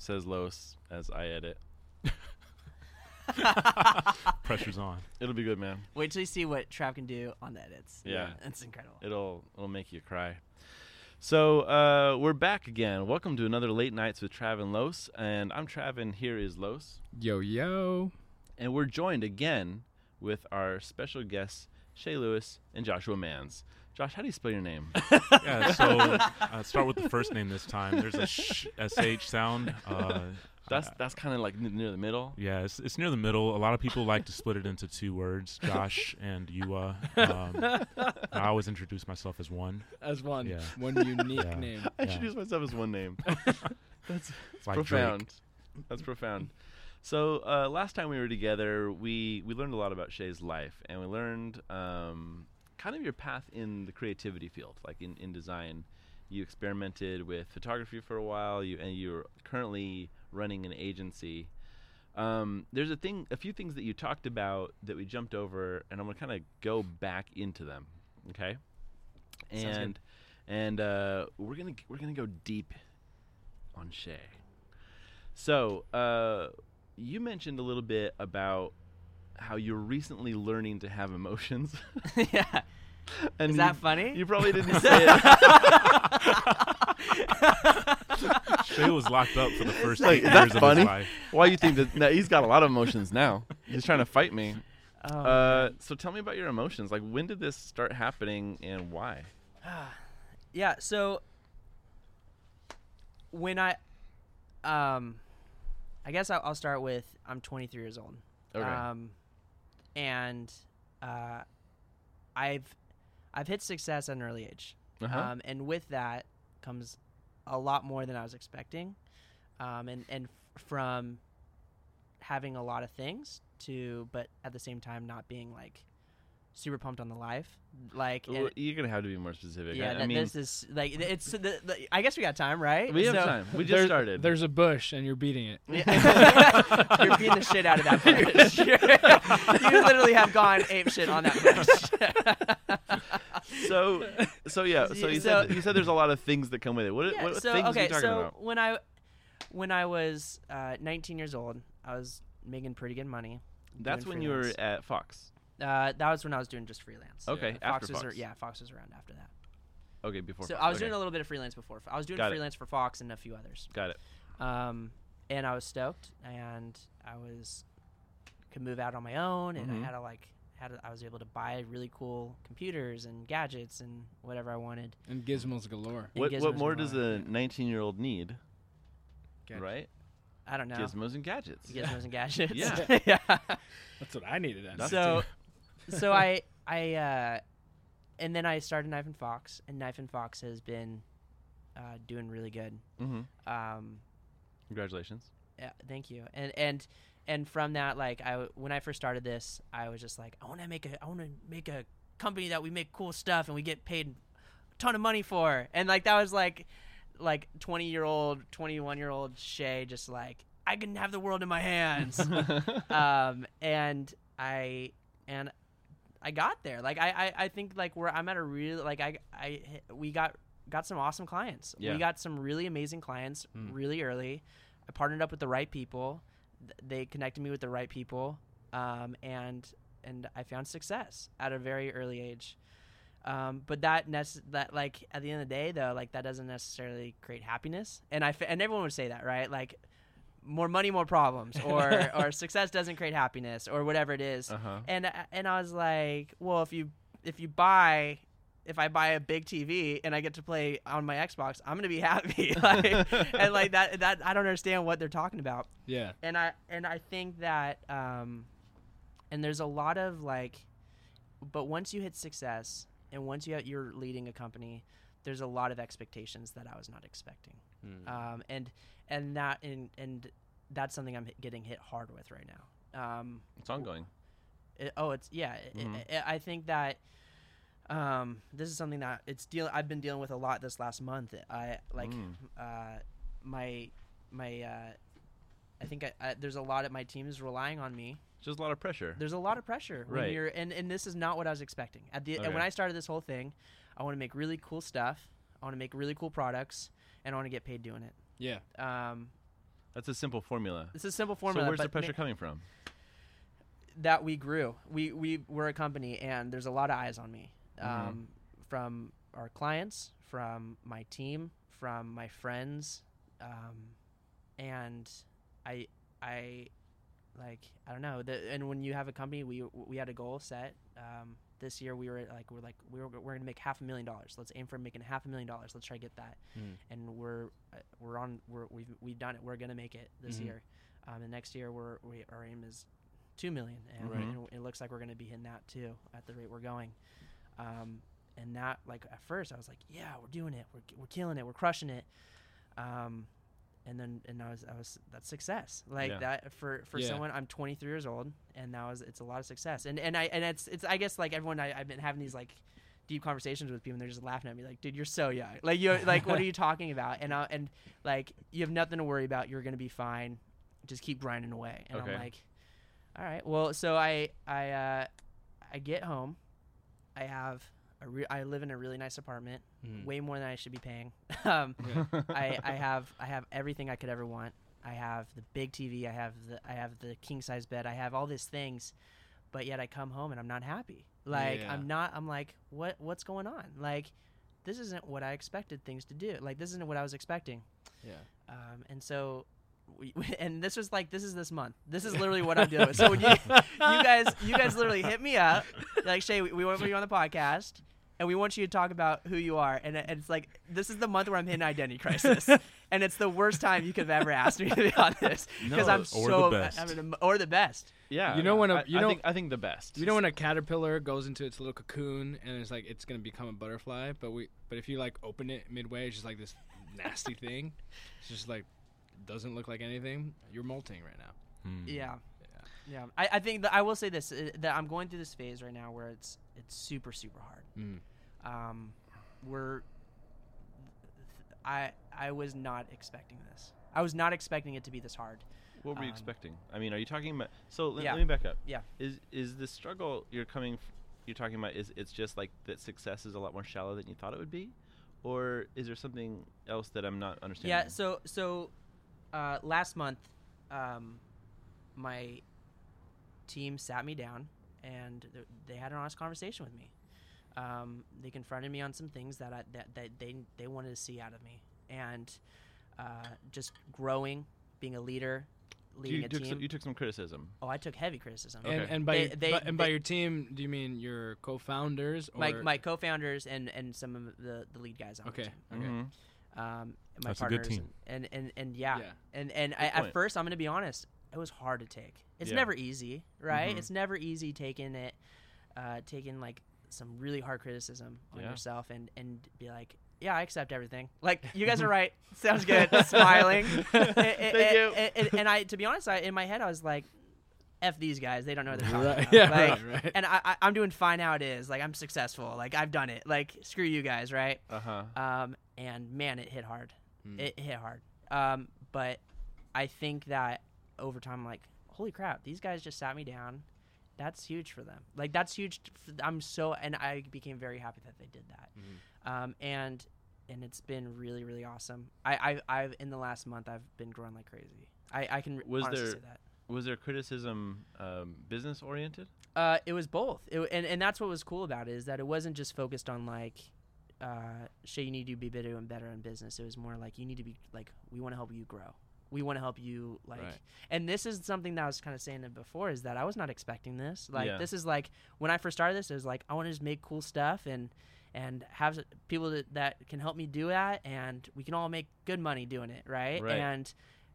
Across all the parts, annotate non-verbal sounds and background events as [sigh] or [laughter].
says Los as I edit. [laughs] Pressure's on. It'll be good, man. Wait till you see what Trav can do on the edits. Yeah. It's incredible. It'll it'll make you cry. So uh, we're back again. Welcome to another late nights with Trav and Los, and I'm Trav, and here is Los, Yo yo. and we're joined again with our special guests Shay Lewis and Joshua Mans. Josh, how do you spell your name? [laughs] Yeah. So uh, start with the first name this time. There's a sh, sh sound. Uh, That's uh, that's kind of like n- near the middle. yeah, it's, it's near the middle. A lot of people like to split it into two words, Josh and Yua. Um, I always introduce myself as one. As one. Yeah. One unique Yeah. name. I Yeah. introduced myself as one name. [laughs] It's like profound. Drake. That's profound. So uh, last time we were together, we we learned a lot about Shay's life, and we learned um, kind of your path in the creativity field, like in, in design. You experimented with photography for a while, you and you're currently running an agency. Um, there's a thing, a few things that you talked about that we jumped over, and I'm gonna kind of go back into them. Okay, and and uh, we're gonna we're gonna go deep on Shay. So, uh, you mentioned a little bit about how you're recently learning to have emotions. [laughs] yeah. [laughs] and Is you, that funny? You probably didn't [laughs] say it. Shay was locked up for the first Like, eight is that years of funny? his life. Why you think that? No, he's got a lot of emotions now. He's trying to fight me. Oh, Uh, so tell me about your emotions. Like, when did this start happening, and why? [sighs] yeah. So when I, um, I guess I'll, I'll start with I'm 23 years old. Okay. Um, and uh, I've I've hit success at an early age. Uh-huh. Um, and with that comes a lot more than I was expecting. Um, and, and f- from having a lot of things to, but at the same time, not being like super pumped on the life. Like, and- Well, you're gonna have to be more specific. yeah, I, I mean, this is like, it's, the, the, I guess we got time, right? we have So- time. We just There- started. There's a bush and you're beating it. Yeah. [laughs] You're beating the shit out of that [laughs] bush. [laughs] you literally have gone ape shit on that bush. So, so yeah. So you So- said you said there's a lot of things that come with it. What, yeah, what so things are okay, you talking so about? when I when I was uh, 19 years old, I was making pretty good money. That's when you were at Fox. Uh, that was when I was doing just freelance. Okay, after Fox was Fox. ar- yeah, Fox was around after that. Okay, before. so Fox. I was okay. doing a little bit of freelance before. I was doing Got it. freelance for Fox and a few others. Got it. Um, and I was stoked, and I was could move out on my own, and Mhm. I had to like had a, I was able to buy really cool computers and gadgets and whatever I wanted. And gizmos galore. And What what more and does a 19 year old need? Gadget. Right? I don't know. Gizmos and gadgets. Gizmos and [laughs] gadgets. Yeah. [laughs] yeah. That's what I needed. So so I I uh, and then I started Knife and Fox, and Knife and Fox has been uh, doing really good. hmm Um, Congratulations. yeah, thank you. And and and from that, like I when I first started this, I was just like, I want to make a I want to make a company that we make cool stuff and we get paid a ton of money for, and like that was like like 20 year old 21 year old shay just like i can have the world in my hands [laughs] um, and I and I got there. Like I, I, I think like we're I'm at a real like I I we got got some awesome clients. Yeah. We got some really amazing clients Mm. really early. I partnered up with the right people. Th- They connected me with the right people, um, and and I found success at a very early age. Um, but that nece- that like at the end of the day though, like that doesn't necessarily create happiness. And I f- and everyone would say that, right? Like more money, more problems, [laughs] or or success doesn't create happiness, or whatever it is. Uh huh. And I- and I was like, well, if you if you buy if I buy a big TV and I get to play on my Xbox, I'm gonna be happy. [laughs] like, and like that that I don't understand what they're talking about. yeah. And I and I think that um, and there's a lot of like, but once you hit success and once you you're leading a company, there's a lot of expectations that I was not expecting. Um, and and that and and that's something I'm getting hit hard with right now. Um, It's ongoing. it, oh, it's yeah. it- Mhm. it- I think that um, this is something that it's deal. I've been dealing with a lot this last month. I like Mm. uh, my my. Uh, I think I, I, there's a lot of my team is relying on me. Just a lot of pressure. There's a lot of pressure when you're and, and this is not what I was expecting. At the Okay. when I started this whole thing, I want to make really cool stuff. I want to make really cool products, and I want to get paid doing it. Yeah. Um, That's a simple formula. It's a simple formula. so where's the but ma- pressure coming from? that we grew. We we were a company, and there's a lot of eyes on me, um, Mhm. from our clients, from my team, from my friends, um, and I I like I don't know. The, and when you have a company, we we had a goal set. Um, this year we were like we're like we were we're gonna make half a million dollars. Let's aim for making half a million dollars. Let's try to get that. Mm. And we're uh, we're on we're we've we've done it. We're gonna make it this Mhm. year. Um, and next year we're we our aim is two million, and, Right. and it looks like we're gonna be hitting that too at the rate we're going. Um, and that like at first I was like, yeah, we're doing it. We're we're killing it. We're crushing it. Um, and then and I was I was that's success like Yeah. that for for Yeah. someone I'm 23 years old and that was it's a lot of success and and I and it's it's I guess like everyone I, I've been having these like deep conversations with people and they're just laughing at me like dude you're so young like you like what are you [laughs] talking about and I, and like you have nothing to worry about you're gonna be fine just keep grinding away and Okay. I'm like all right well so I I uh, I get home I have a re- I live in a really nice apartment Mm. way more than I should be paying [laughs] um, Yeah. I, [laughs] I have I have everything I could ever want. I have the big TV. I have the I have the king size bed. I have all these things, but yet I come home and I'm not happy. Like Yeah. I'm not. I'm like, what what's going on? Like this isn't what I expected things to do. Like this isn't what I was expecting. Yeah. Um, and so. We, [laughs] and this was like this is this month. This is literally what I'm dealing with. So when you [laughs] you guys you guys literally hit me up like Shay, we, we want you on the podcast, and we want you to talk about who you are. And, and it's like this is the month where I'm hitting identity crisis, [laughs] and it's the worst time you could have ever asked me to be on this because No, I'm or so the best. I'm an- or the best. Yeah. You know when a- I, you I know- think I think the best. You know when a caterpillar goes into its little cocoon and it's like it's gonna become a butterfly, but we but if you like open it midway, it's just like this nasty thing. It's just like doesn't look like anything. You're molting right now. Hmm. Yeah. Yeah, I, I think that I will say this uh, that I'm going through this phase right now where it's it's super super hard. Mm. Um, we're I I was not expecting this. I was not expecting it to be this hard. What were you um, expecting? I mean, are you talking about? So let, Yeah. let me back up. Yeah. Is is the struggle you're coming? F- you're talking about is it's just like that success is a lot more shallow than you thought it would be, or is there something else that I'm not understanding? Yeah. So so uh, last month, um, my team sat me down and th- they had an honest conversation with me. Um, they confronted me on some things that I, that, that they they wanted to see out of me, and uh, just growing, being a leader, leading you a took team. some, you took some criticism. oh, I took heavy criticism. Okay. And and by They- your, they- by, and by your team, do you mean your co-founders or my my co-founders and and some of the the lead guys on Okay. the team. Okay. Mhm. Um, and my That's a good partners team. And, and and and yeah, Yeah. and and I, at first I'm gonna be honest, it was hard to take. It's Yeah. never easy, right? Mhm. It's never easy taking it, uh, taking like some really hard criticism on Yeah. yourself and and be like, yeah, I accept everything. Like you guys are right. [laughs] Sounds good. [laughs] Smiling. [laughs] Thank and, you. And, and- and I, to be honest, I, in my head I was like, f these guys. They don't know what they're [laughs] talking [laughs] Right. about. Yeah. Like, right. Right. And I, I, I'm doing fine how it is. Like I'm successful. Like I've done it. Like screw you guys, right? Uh huh. Um, and man, it hit hard. Mm. It hit hard. Um, but I think that over time, I'm like, holy crap, these guys just sat me down. That's huge for them. Like that's huge. I'm so, and I became very happy that they did that. Mhm. Um, and and it's been really, really awesome. I, I, I've in the last month, I've been growing like crazy. I, I can Was honestly there- say that. Was there criticism um, business oriented? Uh, it was both, it, and and that's what was cool about it is that it wasn't just focused on like, uh, Shay, you need to be better and better in business. It was more like you need to be like, we want to help you grow. We want to help you like, Right. and this is something that I was kind of saying before is that I was not expecting this. Like Yeah. this is like when I first started this, it was like I want to just make cool stuff and and have people that, that can help me do that, and we can all make good money doing it, right? Right. And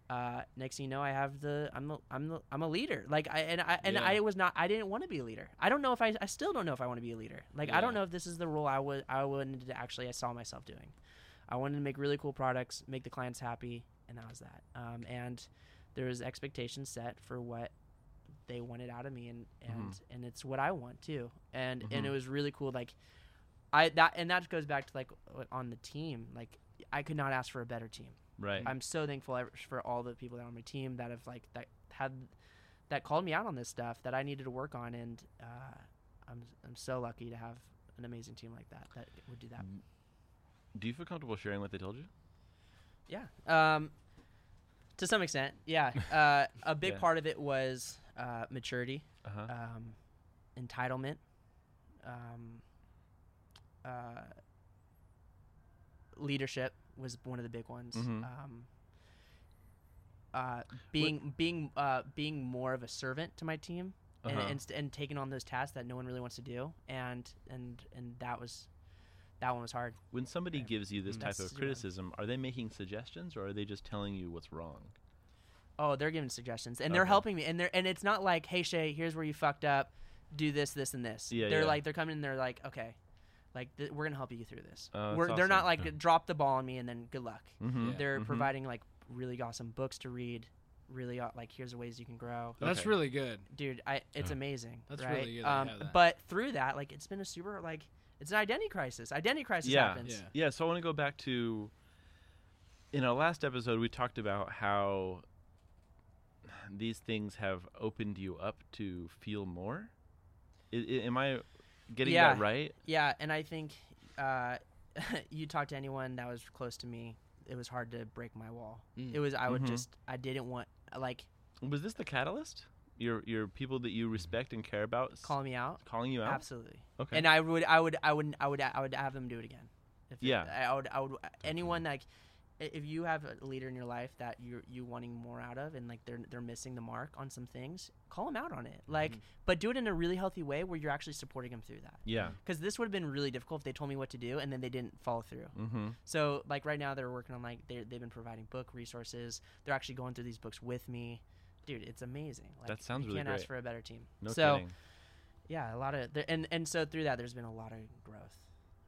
uh, next thing you know, I have the I'm the, I'm the, I'm a leader. Like I and I and Yeah. I was not I didn't want to be a leader. I don't know if I I still don't know if I want to be a leader. Like I don't know if this is the role I would I wanted to actually I saw myself doing. I wanted to make really cool products, make the clients happy, and that was that. Um, and there was expectations set for what they wanted out of me, and and Mhm. and it's what I want too. And and it Mhm. was really cool. Like I that and that goes back to like on the team. Like I could not ask for a better team. Right. I'm so thankful for all the people that are on my team that have like that had that called me out on this stuff that I needed to work on, and uh, I'm I'm so lucky to have an amazing team like that that would do that. Do you feel comfortable sharing what they told you? Yeah. Um, To some extent, yeah. [laughs] Uh, a big Yeah. part of it was uh, maturity, Uh-huh. um, entitlement, um, uh, leadership was one of the big ones. Mhm. Um, uh, being being uh, being more of a servant to my team and, Uh-huh. and st- and taking on those tasks that no one really wants to do, and and and that was that one was hard. when somebody Yeah. gives you this Mm. type That's- of yeah. criticism, are they making suggestions or are they just telling you what's wrong? Oh, they're giving suggestions, and they're Okay. helping me, and they're and it's not like, hey Shay, here's where you fucked up, do this, this, and this. Yeah, they're yeah. like they're coming, and they're like, okay, like th- we're gonna help you through this. Oh, that's we're, they're not like Yeah. drop the ball on me and then good luck. Mm-hmm. Yeah. They're Mhm. providing like really awesome books to read, really uh, like here's the ways you can grow. That's Okay. really good. Dude, I it's Yeah. amazing. That's right? really good Um, that. but through that, like it's been a super like it's an identity crisis. Identity crisis Yeah. happens. Yeah. Yeah, so I want to go back to in our last episode we talked about how these things have opened you up to feel more. I, I, am I getting Yeah. that right? Yeah, and I think uh, [laughs] you talk to anyone that was close to me, it was hard to break my wall. Mm. It was I would Mhm. just I didn't want like Was this the catalyst? Your your people that you respect and care about calling me out. calling you out? Absolutely. Okay. And I would I would I would I would I would have them do it again. If it- Yeah. I would I would anyone like if you have a leader in your life that you're you wanting more out of and like they're they're missing the mark on some things, call them out on it. Like Mm-hmm. but do it in a really healthy way where you're actually supporting them through that. yeah. Cuz this would have been really difficult if they told me what to do and then they didn't follow through. Mm-hmm. So like right now they're working on like they they've been providing book resources. They're actually going through these books with me. Dude, it's amazing. Like, That sounds you really can't ask for a better team. No so kidding. yeah, a lot of and and so through that there's been a lot of growth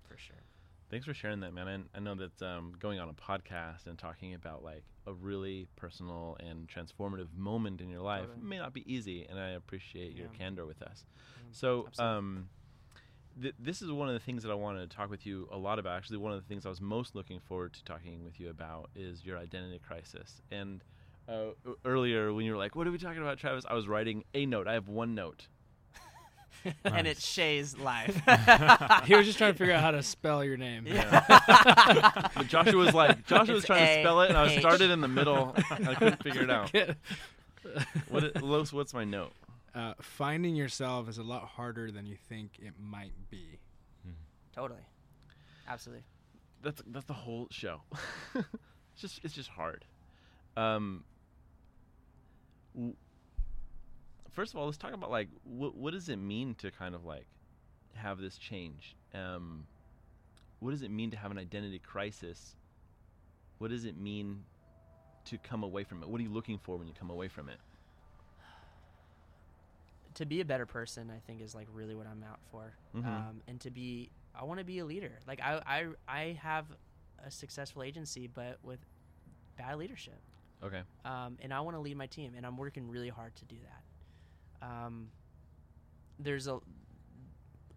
for sure. Thanks for sharing that, man. And I know that um, going on a podcast and talking about like a really personal and transformative moment in your life Totally. may not be easy, and I appreciate your candor with us. Mm, So, um, th- this is one of the things that I wanted to talk with you a lot about. Actually, one of the things I was most looking forward to talking with you about is your identity crisis. And uh, earlier, when you were like, "What are we talking about, Travis?" I was writing a note. I have one note. [laughs] and it's Shay's life. [laughs] he was just trying to figure out how to spell your name. Yeah. [laughs] But Joshua was like, Joshua was It's trying to spell it, and I H. started in the middle. I couldn't figure it out. What, it, Los, what's my note? uh, finding yourself is a lot harder than you think it might be. totally, absolutely. That's that's the whole show. it's just it's just hard. Um. w- First of all, let's talk about like what what does it mean to kind of like have this change? Um, what does it mean to have an identity crisis? What does it mean to come away from it? What are you looking for when you come away from it? To be a better person, I think is like really what I'm out for. Mhm. Um, and to be, I want to be a leader. Like I, I, I have a successful agency, but with bad leadership. Okay. um, and I want to lead my team, and I'm working really hard to do that. Um, there's a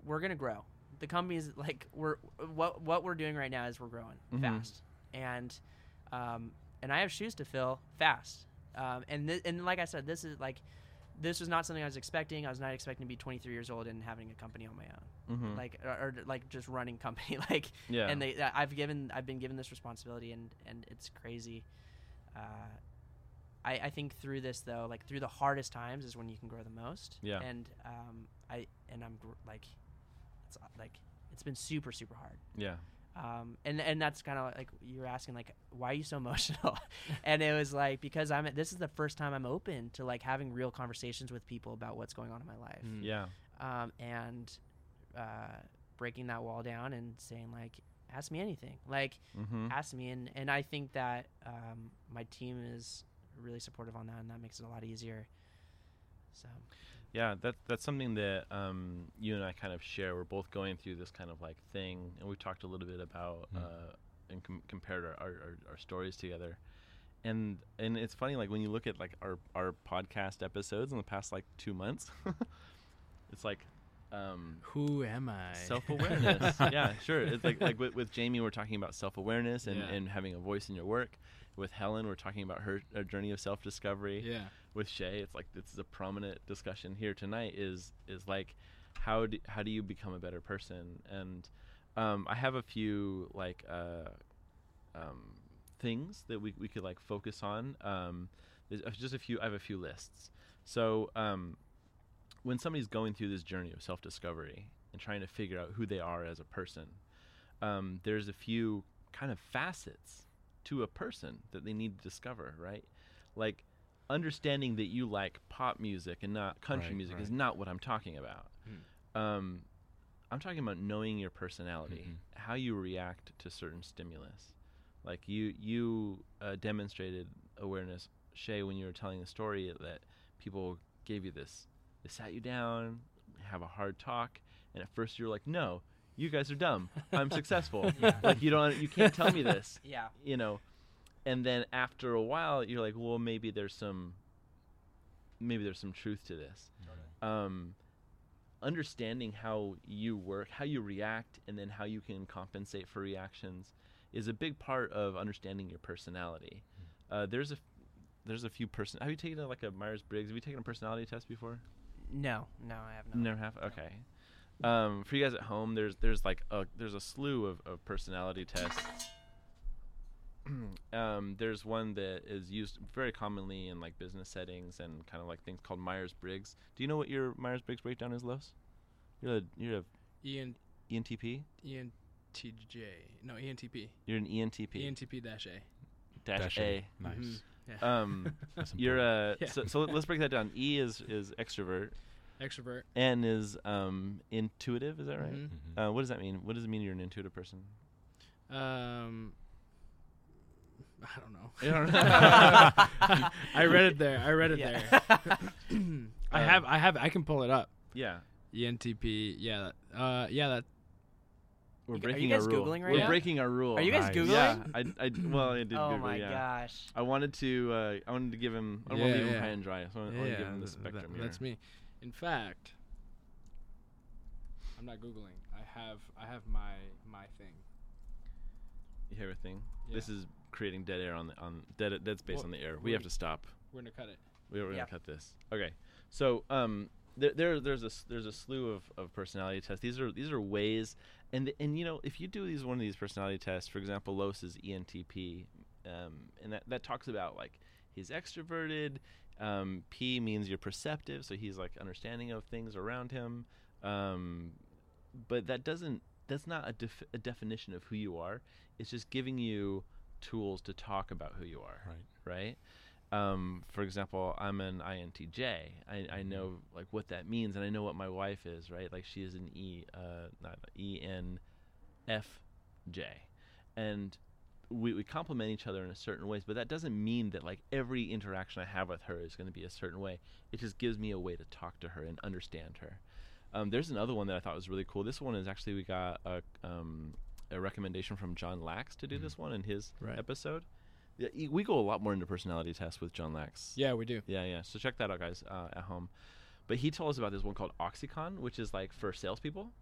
we're gonna grow. The company's like we're what what we're doing right now is we're growing Mhm. fast, and um, and I have shoes to fill fast. Um, and th- and like I said, this is like this was not something I was expecting. I was not expecting to be 23 years old and having a company on my own, Mm-hmm. like or, or like just running [laughs] company. like yeah. and they I've given I've been given this responsibility and and it's crazy. Uh, I I think through this though, like through the hardest times is when you can grow the most. Yeah. And um I and I'm gr- like, it's uh, like it's been super super hard. yeah. Um and and that's kind of like you were asking like why are you so [laughs] emotional, and it was like because I'm this is the first time I'm open to like having real conversations with people about what's going on in my life Mm. Yeah. um, and uh, breaking that wall down and saying like ask me anything like Mm-hmm. ask me and, and i think that um, my team is really supportive on that and that makes it a lot easier so Yeah, that that's something that um, you and I kind of share. We're both going through this kind of like thing, and we've talked a little bit about Mm. uh, and com- compared our, our, our, our stories together. And and it's funny, like when you look at like our our podcast episodes in the past like two months, [laughs] it's like um, Who am I? self awareness. [laughs] yeah, sure. It's like like with, with Jamie, we're talking about self awareness and, Yeah. and having a voice in your work. With Helen, we're talking about her, her journey of self discovery Yeah. with Shay, it's like this is a prominent discussion here tonight. Is is like how do how do you become a better person? And um, I have a few like uh, um, things that we we could like focus on. Um, there's uh, just a few. I have a few lists. So um, when somebody's going through this journey of self discovery and trying to figure out who they are as a person, um, there's a few kind of facets to a person that they need to discover, right? Like understanding that you like pop music and not country Right, music is not what I'm talking about. Um, I'm talking about knowing your personality, Mhm. how you react to certain stimulus. Like you, you uh, demonstrated awareness, Shay, when you were telling the story that people gave you this, they sat you down, have a hard talk, and at first you're like, "No, you guys are dumb. I'm [laughs] successful. Like you don't, you can't tell me this." [laughs] Yeah. you know and then after a while you're like well maybe there's some maybe there's some truth to this um understanding how you work how you react and then how you can compensate for reactions is a big part of understanding your personality uh, there's a f- there's a few person have you taken a, like a myers-briggs have you taken a personality test before No, no, I have not. Never have. Okay. Um, for you guys at home, there's there's like a there's a slew of, of personality tests. [clears throat] um, there's one that is used very commonly in like business settings and kind of like things called Myers Briggs. Do you know what your Myers Briggs breakdown is, Los? You're a you're a E EN, ENTP. ENTJ. No, E ENTP. You're an E ENTP. ENTP dash A. dash, Dash A. A. Nice. Mhm. Yeah. Um, [laughs] you're a Yeah. so, so let's break that down. E is is extrovert. Extrovert. N is um intuitive. Is that right? Mhm. Mhm. Uh, what does that mean? What does it mean you're an intuitive person? Um, I don't know. You don't [laughs] know? [laughs] I read it there. I read it Yeah. there. [laughs] [clears throat] I have. I have. I can pull it up. Yeah. ENTP. Yeah. Uh. Yeah. That. We're You g- are breaking you guys our rule. Googling right We're now? breaking our rule. Are you guys Nice. googling? Yeah, I, I, [clears throat] well, I did oh Google. my yeah. gosh. I wanted to, uh, I wanted to give him. I don't want to leave him high and dry. So I want, want to give him the spectrum that- here. that's me. In fact, I'm not googling. I have. I have my my thing. You hear a thing? Yeah. This is creating dead air on the on dead dead space Well, on the air. We have to stop. We're gonna cut it. We, we're gonna Yeah. cut this. Okay. So um, there, there there's a s- there's a slew of, of personality tests. These are these are ways, and and you know if you do these one of these personality tests, for example, Los is ENTP, um, and that that talks about like he's extroverted. Um, P means you're perceptive, so he's like understanding of things around him. Um, but that doesn't that's not a, def- a definition of who you are. It's just giving you tools to talk about who you are Right. right? Um, for example, I'm an INTJ. I, I know like what that means, and I know what my wife is, right? Like she is an E, uh, not E N F J, and we, we complement each other in a certain ways. But that doesn't mean that like every interaction I have with her is going to be a certain way. It just gives me a way to talk to her and understand her. Um, there's another one that I thought was really cool. This one is actually we got a um, a recommendation from John Lax to do Mhm. this one in his Right. episode. Yeah, we go a lot more into personality tests with John Lax. Yeah, we do. Yeah, yeah. So check that out, guys, uh, at home. But he told us about this one called Oxycon, which is like for salespeople.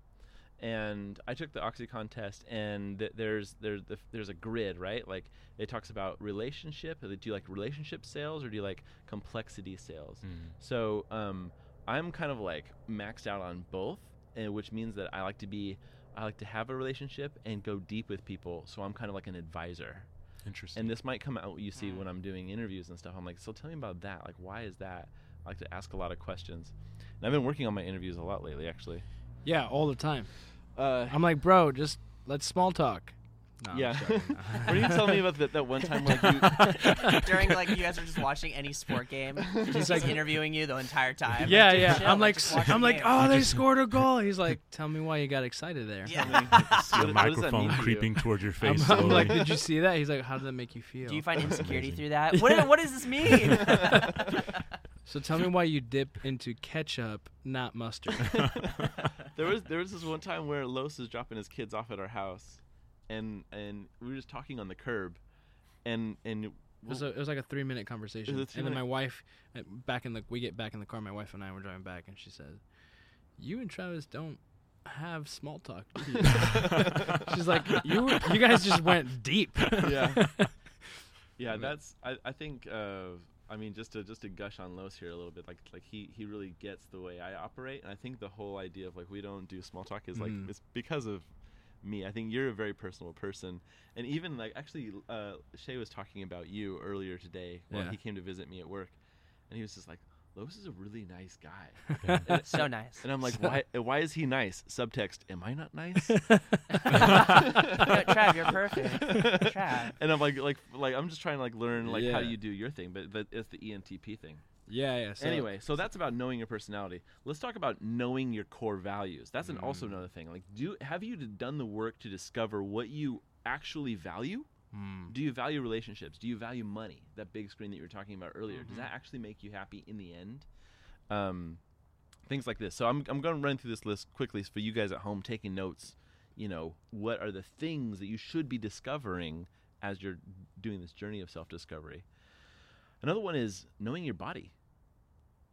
And I took the Oxycon test, and th- there's there's the, there's a grid, right? Like it talks about relationship. Do you like relationship sales or do you like complexity sales? Mm. So um, I'm kind of like maxed out on both, and which means that I like to be, I like to have a relationship and go deep with people. So I'm kind of like an advisor. Interesting. And this might come out you see Mm. when I'm doing interviews and stuff. I'm like, so tell me about that. Like, why is that? I like to ask a lot of questions. And I've been working on my interviews a lot lately, actually. Yeah, all the time. Uh, I'm like, bro, just let's small talk. No, I'm yeah. joking. [laughs] what do you tell me about that, that one time like you? [laughs] During like you guys are just watching any sport game, he's like interviewing you the entire time. yeah, Like, yeah. chill, I'm like, just watch the I'm like, game. oh, they scored a goal. He's like, tell me why you got excited there. Yeah. What- Your what does that microphone mean to you? creeping toward your I'm, face. I'm slowly. like, did you see that? He's like, how did that make you feel? Do you find insecurity amazing. through that? What, [laughs] what does this mean? so tell me why you dip into ketchup, not mustard. There was there was this one time where Los is dropping his kids off at our house, and and we were just talking on the curb, and and It was, a, it was like a three minute conversation. A and three-minute- then my wife, uh, back in the, we get back in the car. My wife and I were driving back, and she said, "You and Travis don't have small talk." [laughs] She's like, "You, you guys just went deep." Yeah. [laughs] yeah, mean- that's I, I think uh, I mean just to just to gush on Los here a little bit, like like he he really gets the way I operate, and I think the whole idea of like we don't do small talk is like Mhm. it's because of me. I think you're a very personal person, and even like actually, uh, Shay was talking about you earlier today when Yeah. he came to visit me at work, and he was just like, "Los is a really nice guy," [laughs] and, so nice. and I'm like, "Why? [laughs] Why is he nice?" Subtext: Am I not nice? [laughs] no, Trav, you're perfect. Trav. and I'm like, like, like I'm just trying to like learn like how Yeah. you do your thing, but but it's the ENTP thing. Yeah, yeah. So, anyway, so that's about knowing your personality. Let's talk about knowing your core values. That's an, also Mm. another thing. Like, do have you d- done the work to discover what you actually value? Mm. Do you value relationships? Do you value money? That big screen that you were talking about earlier. Does Mhm. that actually make you happy in the end? Um, things like this. So I'm I'm going to run through this list quickly for you guys at home taking notes. You know, what are the things that you should be discovering as you're doing this journey of self-discovery? Another one is knowing your body.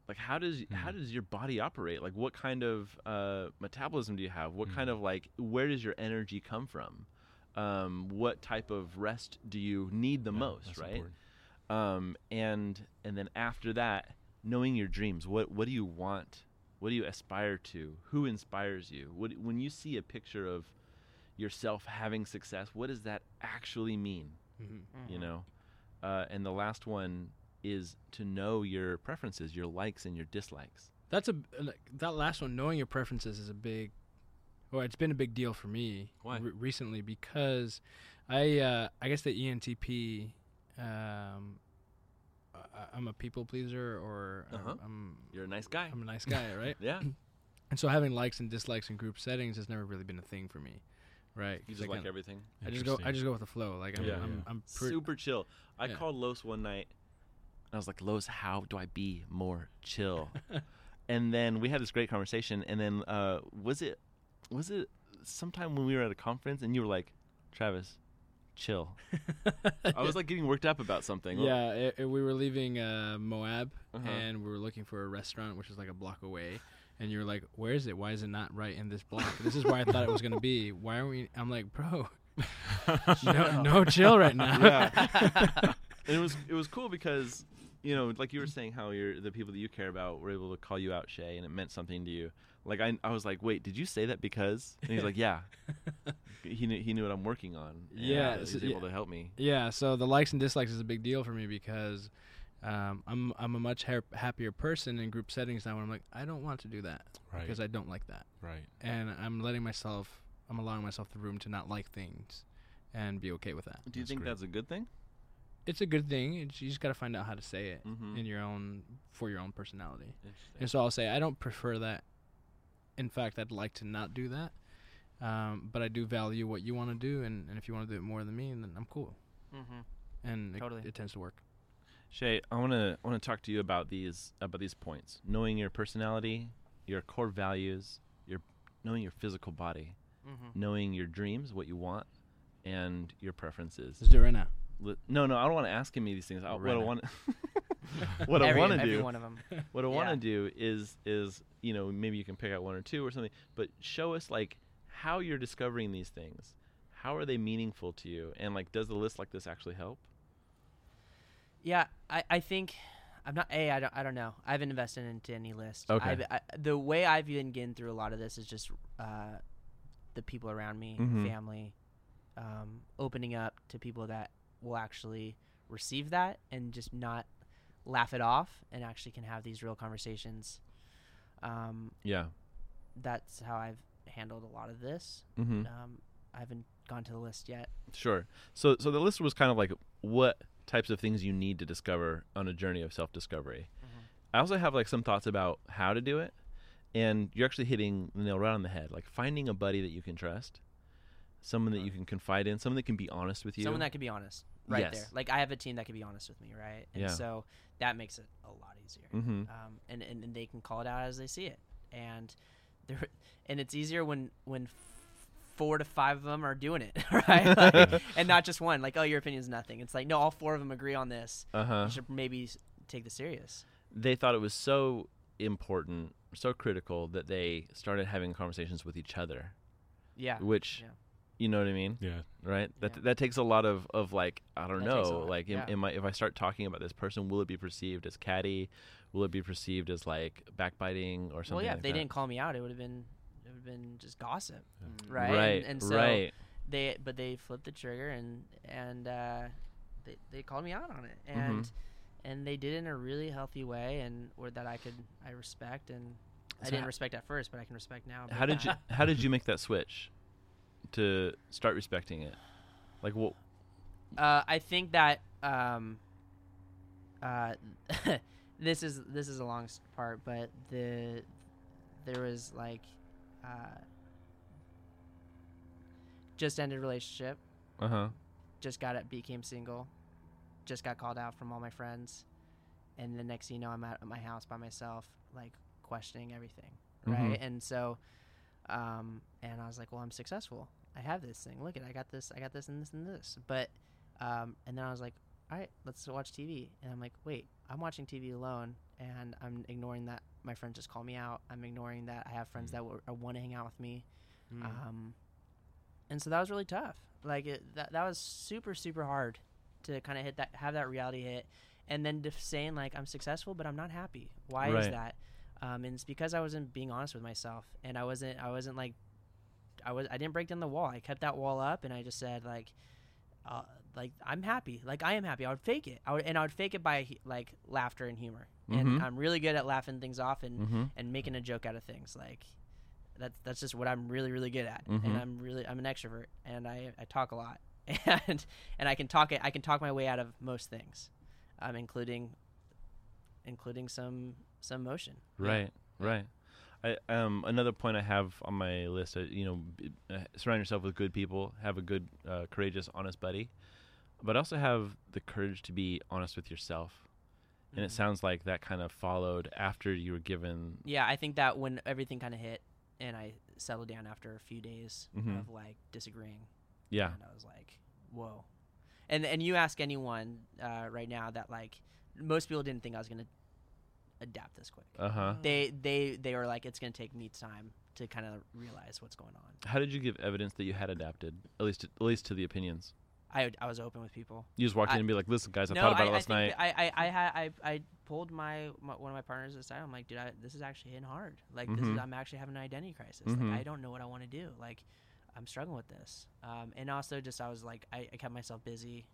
Like how does how Mhm. does your body operate? Like what kind of uh, metabolism do you have? What kind Mhm. of like where does your energy come from? Um, what type of rest do you need the Yeah, most? Right um, and and then after that, knowing your dreams. What what do you want? What do you aspire to? Who inspires you? What when you see a picture of yourself having success, what does that actually mean? Mhm. You Mhm. know, uh, and the last one is to know your preferences, your likes and your dislikes. That's a like, that last one. Knowing your preferences is a big, well, it's been a big deal for me re- recently because I uh, I guess the ENTP. Um, I, I'm a people pleaser, or Uh-huh. I'm You're a nice guy. I'm a nice guy, [laughs] right? yeah, [clears throat] And so having likes and dislikes in group settings has never really been a thing for me, right? you just I like everything. I just go. I just go with the flow. Like I'm, Yeah. I'm, Yeah. I'm pretty. Super chill. I Yeah. called Los one night. And I was like, Los, how do I be more chill? [laughs] and then we had this great conversation. And then uh, was it was it sometime when we were at a conference and you were like, Travis, chill. [laughs] I was like getting worked up about something. Yeah, it, it- we were leaving uh, Moab, Uh-huh. and we were looking for a restaurant, which is like a block away. And you were like, "Where is it? Why is it not right in this block? This is where I thought it was gonna be. Why aren't we?" I'm like, "Bro, [laughs] no, no chill right now." Yeah. [laughs] and it was it was cool because you know, like you were saying, how you're the people that you care about were able to call you out, Shay, and it meant something to you. Like I, I was like, wait, did you say that because? And he's like, yeah. [laughs] he knew he knew what I'm working on. and Yeah, he's so- able yeah. to help me. Yeah, so the likes and dislikes is a big deal for me because um, I'm I'm a much ha- happier person in group settings now. When I'm like, I don't want to do that right. because I don't like that, right. and I'm letting myself, I'm allowing myself the room to not like things, and be okay with that. Do you That's think great. that's a good thing? It's a good thing. It's, you just got to find out how to say it Mm-hmm. in your own for your own personality. And so I'll say I don't prefer that. In fact, I'd like to not do that. Um, but I do value what you want to do, and, and if you want to do it more than me, then I'm cool. Mm-hmm. And it- Totally. it, tends to work. Shay, I want to want to talk to you about these about these points. Knowing your personality, your core values, your knowing your physical body, Mm-hmm. knowing your dreams, what you want, and your preferences. Let's do it right now. Li- No, no, I don't want to ask him these things. I, what I want, [laughs] what I want to do, one of them. [laughs] what I want to do is, is you know, maybe you can pick out one or two or something, but show us like how you're discovering these things. How are they meaningful to you? And like, does the list like this actually help? Yeah, I, I think I'm not a I don't I don't know. I haven't invested into any list. Okay. I've, I, the way I've been getting through a lot of this is just uh, the people around me, Mhm. family, um, opening up to people that will actually receive that and just not laugh it off and actually can have these real conversations. Um, Yeah. that's how I've handled a lot of this. Mm-hmm. Um, I haven't gone to the list yet. Sure. So, so the list was kind of like what types of things you need to discover on a journey of self-discovery. I also have like some thoughts about how to do it, and you're actually hitting the nail right on the head. Like finding a buddy that you can trust, someone that you can confide in, someone that can be honest with you. Someone that can be honest right Yes. there. Like I have a team that can be honest with me, right? And Yeah. so that makes it a lot easier. mm-hmm. Um, and, and and they can call it out as they see it. And [laughs] there and it's easier when when f- four to five of them are doing it, [laughs] right? [laughs] Like, and not just one. Like, oh, your opinion is nothing. It's like, no, all four of them agree on this. Uh huh. You should maybe take this serious. They thought it was so important, so critical that they started having conversations with each other, Yeah. which. Yeah. You know what I mean, Yeah. right? That Yeah. that takes a lot of, of like I don't That know, like am, yeah. am I, if I start talking about this person, will it be perceived as catty? Will it be perceived as like backbiting or something? Well, yeah. like if they that? didn't call me out, it would have been it would have been just gossip, Yeah. right? Right. And, and so right. they but they flipped the trigger and and uh, they they called me out on it Mm-hmm. and and they did it in a really healthy way and or that I could I respect and I didn't ho- respect at first but I can respect now. How did you [laughs] How did you make that switch to start respecting it? Like what? Uh, I think that um, uh, [laughs] this is this is a long part, but the there was like uh, just ended relationship, Uh huh. just got it, became single, just got called out from all my friends, and the next thing you know, I'm at my house by myself, like questioning everything, right? And so, um, and I was like, well, I'm successful. I have this thing. Look at. I got this. I got this and this and this. But, um, and then I was like, all right, let's watch TV. And I'm like, wait, I'm watching TV alone, and I'm ignoring that my friends just call me out. I'm ignoring that I have friends that w- want to hang out with me. Mm. Um, and so that was really tough. Like it, that, that was super, super hard to kind of hit that, have that reality hit, and then just saying like I'm successful, but I'm not happy. Why is that? Um, and it's because I wasn't being honest with myself, and I wasn't, I wasn't like, I was, I didn't break down the wall. I kept that wall up, and I just said like, uh, like I'm happy, like I am happy. I would fake it, I would, and I would fake it by like laughter and humor. And I'm really good at laughing things off and Mm-hmm. and making a joke out of things. Like that's that's just what I'm really really good at. Mhm. And I'm really I'm an extrovert and I, I talk a lot [laughs] and and I can talk it I can talk my way out of most things, um, including including some some motion. Right. Right. I, um, another point I have on my list, uh, you know, b- uh, surround yourself with good people, have a good, uh, courageous, honest buddy, but also have the courage to be honest with yourself. And it Mhm. sounds like that kind of followed after you were given. Yeah, I think that when everything kind of hit and I settled down after a few days Mhm. of like disagreeing, Yeah. and I was like, whoa. And and you ask anyone uh, right now that like most people didn't think I was gonna adapt this quick. Uh huh. They they they were like, it's gonna take me time to kind of realize what's going on. How did you give evidence that you had adapted, at least to, at least to the opinions? I I was open with people. You just walked in and be like, "Listen, guys, I no, thought about I, it last I night." I I I, had, I I pulled my, my one of my partners aside. I'm like, dude, I, this is actually hitting hard. Like this is Mhm. I'm actually having an identity crisis. Mhm. Like I don't know what I want to do. Like I'm struggling with this. Um, and also just I was like I, I kept myself busy.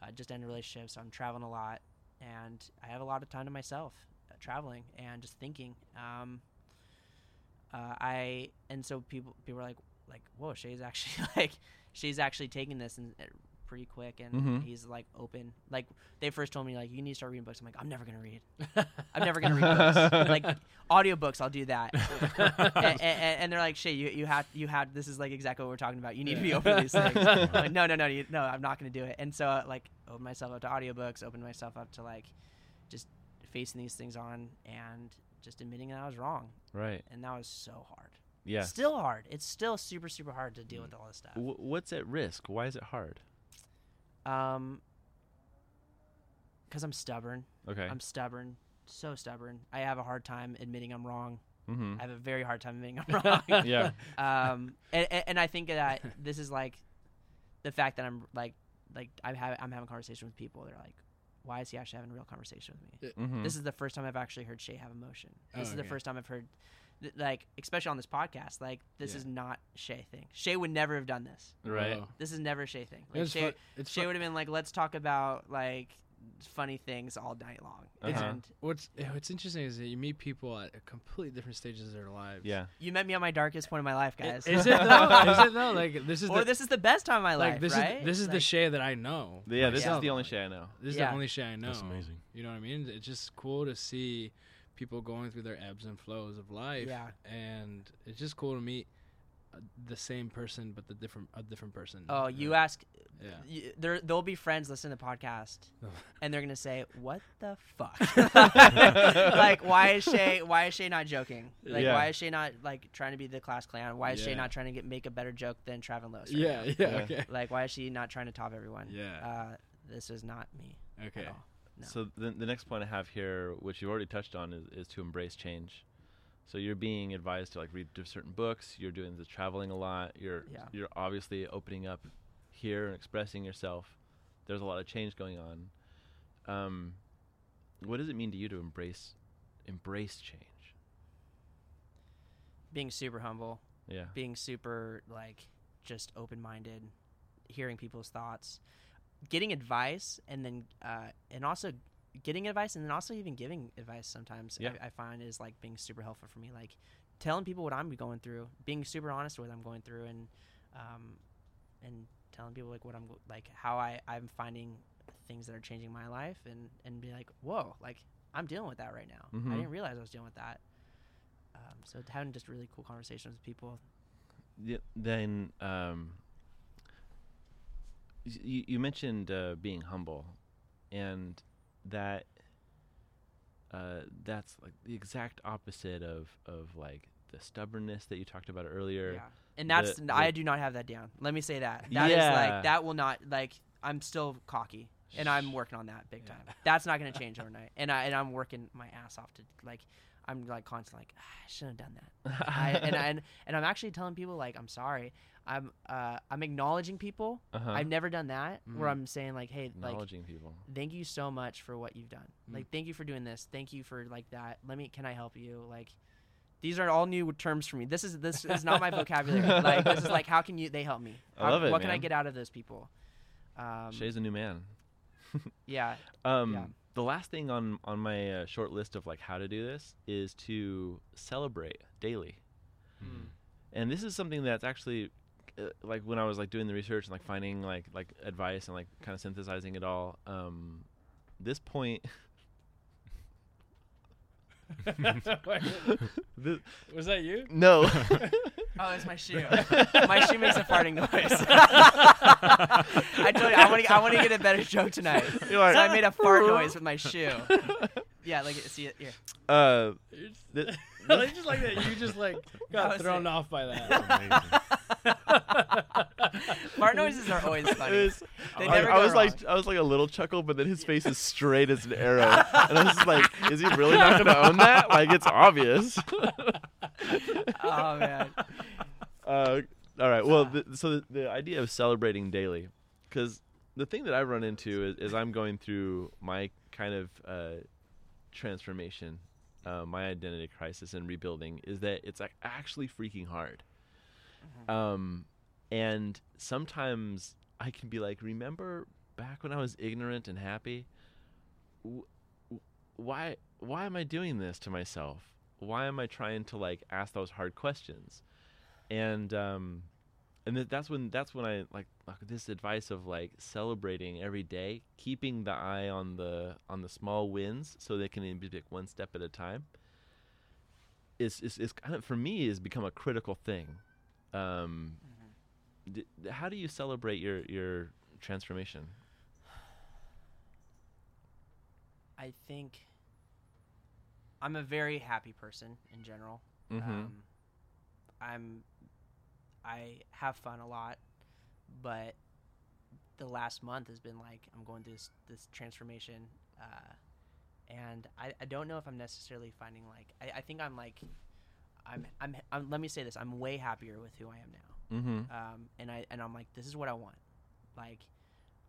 Uh, just ended relationships. So I'm traveling a lot, and I have a lot of time to myself, traveling and just thinking. Um, uh, I and so people people are like like whoa, Shay's actually [laughs] like she's actually taking this and. uh, pretty quick and Mhm. he's like open like they first told me like you need to start reading books i'm like i'm never gonna read i'm never gonna read books [laughs] like audiobooks i'll do that and, and, and they're like shay you, you had you had this is like exactly what we're talking about you need to be open to these things [laughs] I'm like, no no no you, no i'm not gonna do it and so uh, like open myself up to audiobooks open myself up to like just facing these things on and just admitting that i was wrong right. and that was so hard Yeah. still hard it's still super super hard to deal with all this stuff W- what's at risk? Why is it hard? um because i'm stubborn Okay. i'm stubborn so stubborn i have a hard time admitting i'm wrong mm-hmm. i have a very hard time admitting i'm [laughs] wrong Yeah. [laughs] um and, and, and i think that this is like the fact that i'm like like i'm having i'm having conversation with people they're like why is he actually having a real conversation with me Mm-hmm. this is the first time i've actually heard shay have emotion Oh, this is the okay. first time i've heard th- like especially on this podcast like this Yeah. is not shay thing shay would never have done this right. Whoa. this is never a shay thing like It's shay, fun- shay fun- would have been like let's talk about like funny things all night long Uh-huh. and What's what's interesting is that you meet people at completely different stages of their lives. Yeah. you met me at my darkest point of my life guys Is it though? is it though? Like this is or the this is the best time of my like life this right is this is the Like- Shay that I know. Yeah. This is the only Shay I know. This is Yeah. the only Shay I know. That's amazing. You know what I mean? It's just cool to see people going through their ebbs and flows of life. Yeah. And it's just cool to meet the same person but the different a different person. Oh, you yeah. ask. Yeah. You, there, there'll be friends listening to the podcast, [laughs] and they're gonna say, "What the fuck? [laughs] like, why is Shay? Why is Shay not joking? Like, Yeah. why is Shay not like trying to be the class clown? Why is Shay not trying to get make a better joke than Trav and Los? right Yeah, yeah, Yeah. okay. Like, why is she not trying to top everyone? Yeah. Uh, this is not me. Okay. At all. No. So the the next point I have here, which you've already touched on, is, is to embrace change. So you're being advised to like read certain books. You're doing the traveling a lot. You're Yeah. you're obviously opening up here and expressing yourself. There's a lot of change going on. Um, what does it mean to you to embrace embrace change? Being super humble Yeah. being super like just open minded, hearing people's thoughts, getting advice, and then uh, and also getting advice, and then also even giving advice. Sometimes Yeah. I, I find is like being super helpful for me. Like telling people what I'm going through, being super honest with what I'm going through, and um, and telling people like what I'm like how I I'm finding things that are changing my life, and and be like, whoa, like I'm dealing with that right now. Mhm. I didn't realize I was dealing with that. Um, so having just really cool conversations with people. Y- then um, you, you mentioned uh, being humble, and that uh, that's like the exact opposite of of like the stubbornness that you talked about earlier. Yeah. And that's the- I do not have that down. Let me say that. That is Yeah. like that will not like I'm still cocky and I'm working on that big Yeah. time. That's not going to change overnight. And I and I'm working my ass off to like I'm like constantly like ah, I shouldn't have done that. I, and, I, and and I'm actually telling people like I'm sorry. I'm uh I'm acknowledging people. uh-huh. I've never done that where Mhm. I'm saying like hey like acknowledging people. thank you so much for what you've done. Mm. Like, thank you for doing this. Thank you for like that. Let me, can I help you? Like, these are all new terms for me. This is this is not my [laughs] vocabulary. Like, this is like, how can you? They help me. I love it, What can I get out of those people? Um, Shay's a new man. [laughs] yeah, Um, Yeah. The last thing on on my uh, short list of like how to do this is to celebrate daily. Mhm. and this is something that's actually like when I was like doing the research and like finding like like advice and like kind of synthesizing it all. Um, this point, [laughs] this, Was that you? no, [laughs] Oh, it's my shoe. [laughs] my shoe makes a farting noise. I told you, I want to. I want to get a better joke tonight. You're like, so I made a fart noise with my shoe. Yeah, like see it here. uh, You're just- th- I just like that. You just like That got was thrown it. off by that. Amazing. [laughs] Fart noises are always funny. I, I was like I was like a little chuckle, but then his face is [laughs] straight as an arrow, and I was just like, is he really not gonna own that? Like it's obvious. [laughs] oh man. Uh, all right. Well, the, so the, the idea of celebrating daily, because the thing that I run into is, is I'm going through my kind of uh, transformation, uh, my identity crisis and rebuilding, is that it's like actually freaking hard. Um, and sometimes I can be like, remember back when I was ignorant and happy? W- why why am I doing this to myself? Why am I trying to like ask those hard questions? And um, and th- that's when that's when I like, like this advice of like celebrating every day, keeping the eye on the on the small wins so they can be like one step at a time. Is is is kind of for me is become a critical thing. Um, d- d- how do you celebrate your your transformation? I think I'm a very happy person in general. Mm-hmm. Um, I'm I have fun a lot, but the last month has been like I'm going through this, this transformation, uh, and I, I don't know if I'm necessarily finding like I, I think I'm like I'm, I'm I'm let me say this I'm way happier with who I am now, mm-hmm. um, and I and I'm like this is what I want, like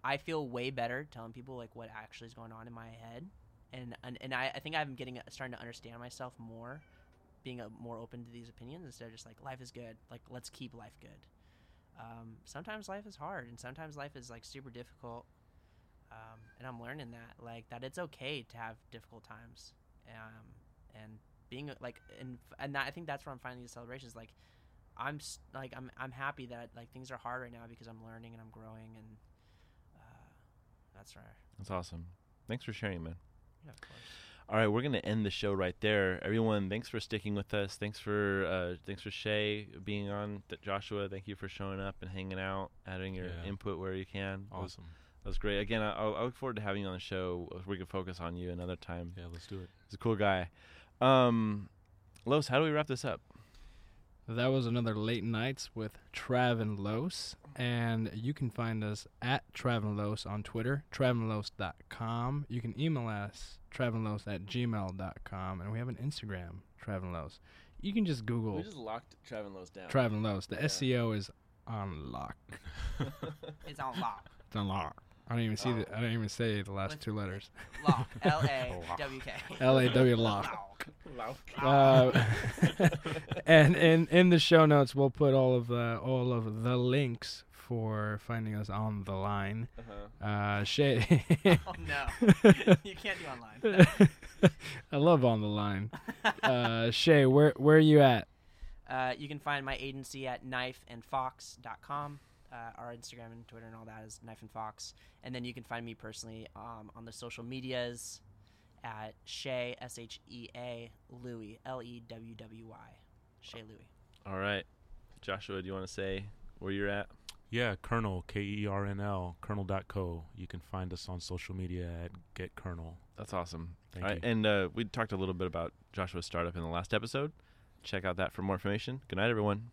I feel way better telling people like what actually is going on in my head, and and, and I, I think I'm getting starting to understand myself more, being a, more open to these opinions instead of just like life is good, like let's keep life good. Um, sometimes life is hard, and sometimes life is like super difficult, um, and I'm learning that like that it's okay to have difficult times, um, and being like and and that, I think that's where I'm finding these celebrations like. I'm like I'm I'm happy that like things are hard right now because I'm learning and I'm growing and uh, that's right. That's awesome. Thanks for sharing, man. Yeah, of course. All right, we're gonna end the show right there. Everyone, thanks for sticking with us. Thanks for uh, thanks for Shay being on. Th- Joshua, thank you for showing up and hanging out, adding your Yeah. input where you can. Awesome. That was great. Again, I, I look forward to having you on the show. We can focus on you another time. Yeah, let's do it. He's a cool guy. Um, Los, how do we wrap this up? That was another late nights with Trav and Los, and you can find us at Trav and Los on Twitter, travenlos.com. You can email us travenlos at gmail.com, and we have an Instagram, Trav and Los. You can just Google We just locked Trav and Los down. Trav and Los. The Yeah. SEO is on lock. [laughs] It's on lock. It's on lock. I don't even see the. I don't even say the last With- two letters. [laughs] Lock. [laughs] L A W K. L A W [laughs] lock. Lock. Uh, and in in the show notes, we'll put all of the all of the links for finding us on the line. Uh-huh. Uh, Shay. Oh no, you can't do online. I love on the line. Uh, Shay, where where are you at? Uh, you can find my agency at knifeandfox.com. Uh, our Instagram and Twitter and all that is Knife and Fox. And then you can find me personally um, on the social medias at Shay, S H E A, Louie, L E W W Y. Shay Louie. All right, Joshua, do you want to say where you're at? Yeah, Kernl K E R N L, Kernl.co. You can find us on social media at Get Kernl. That's awesome. Thank All right, you. and uh, we talked a little bit about Joshua's startup in the last episode. Check out that for more information. Good night, everyone.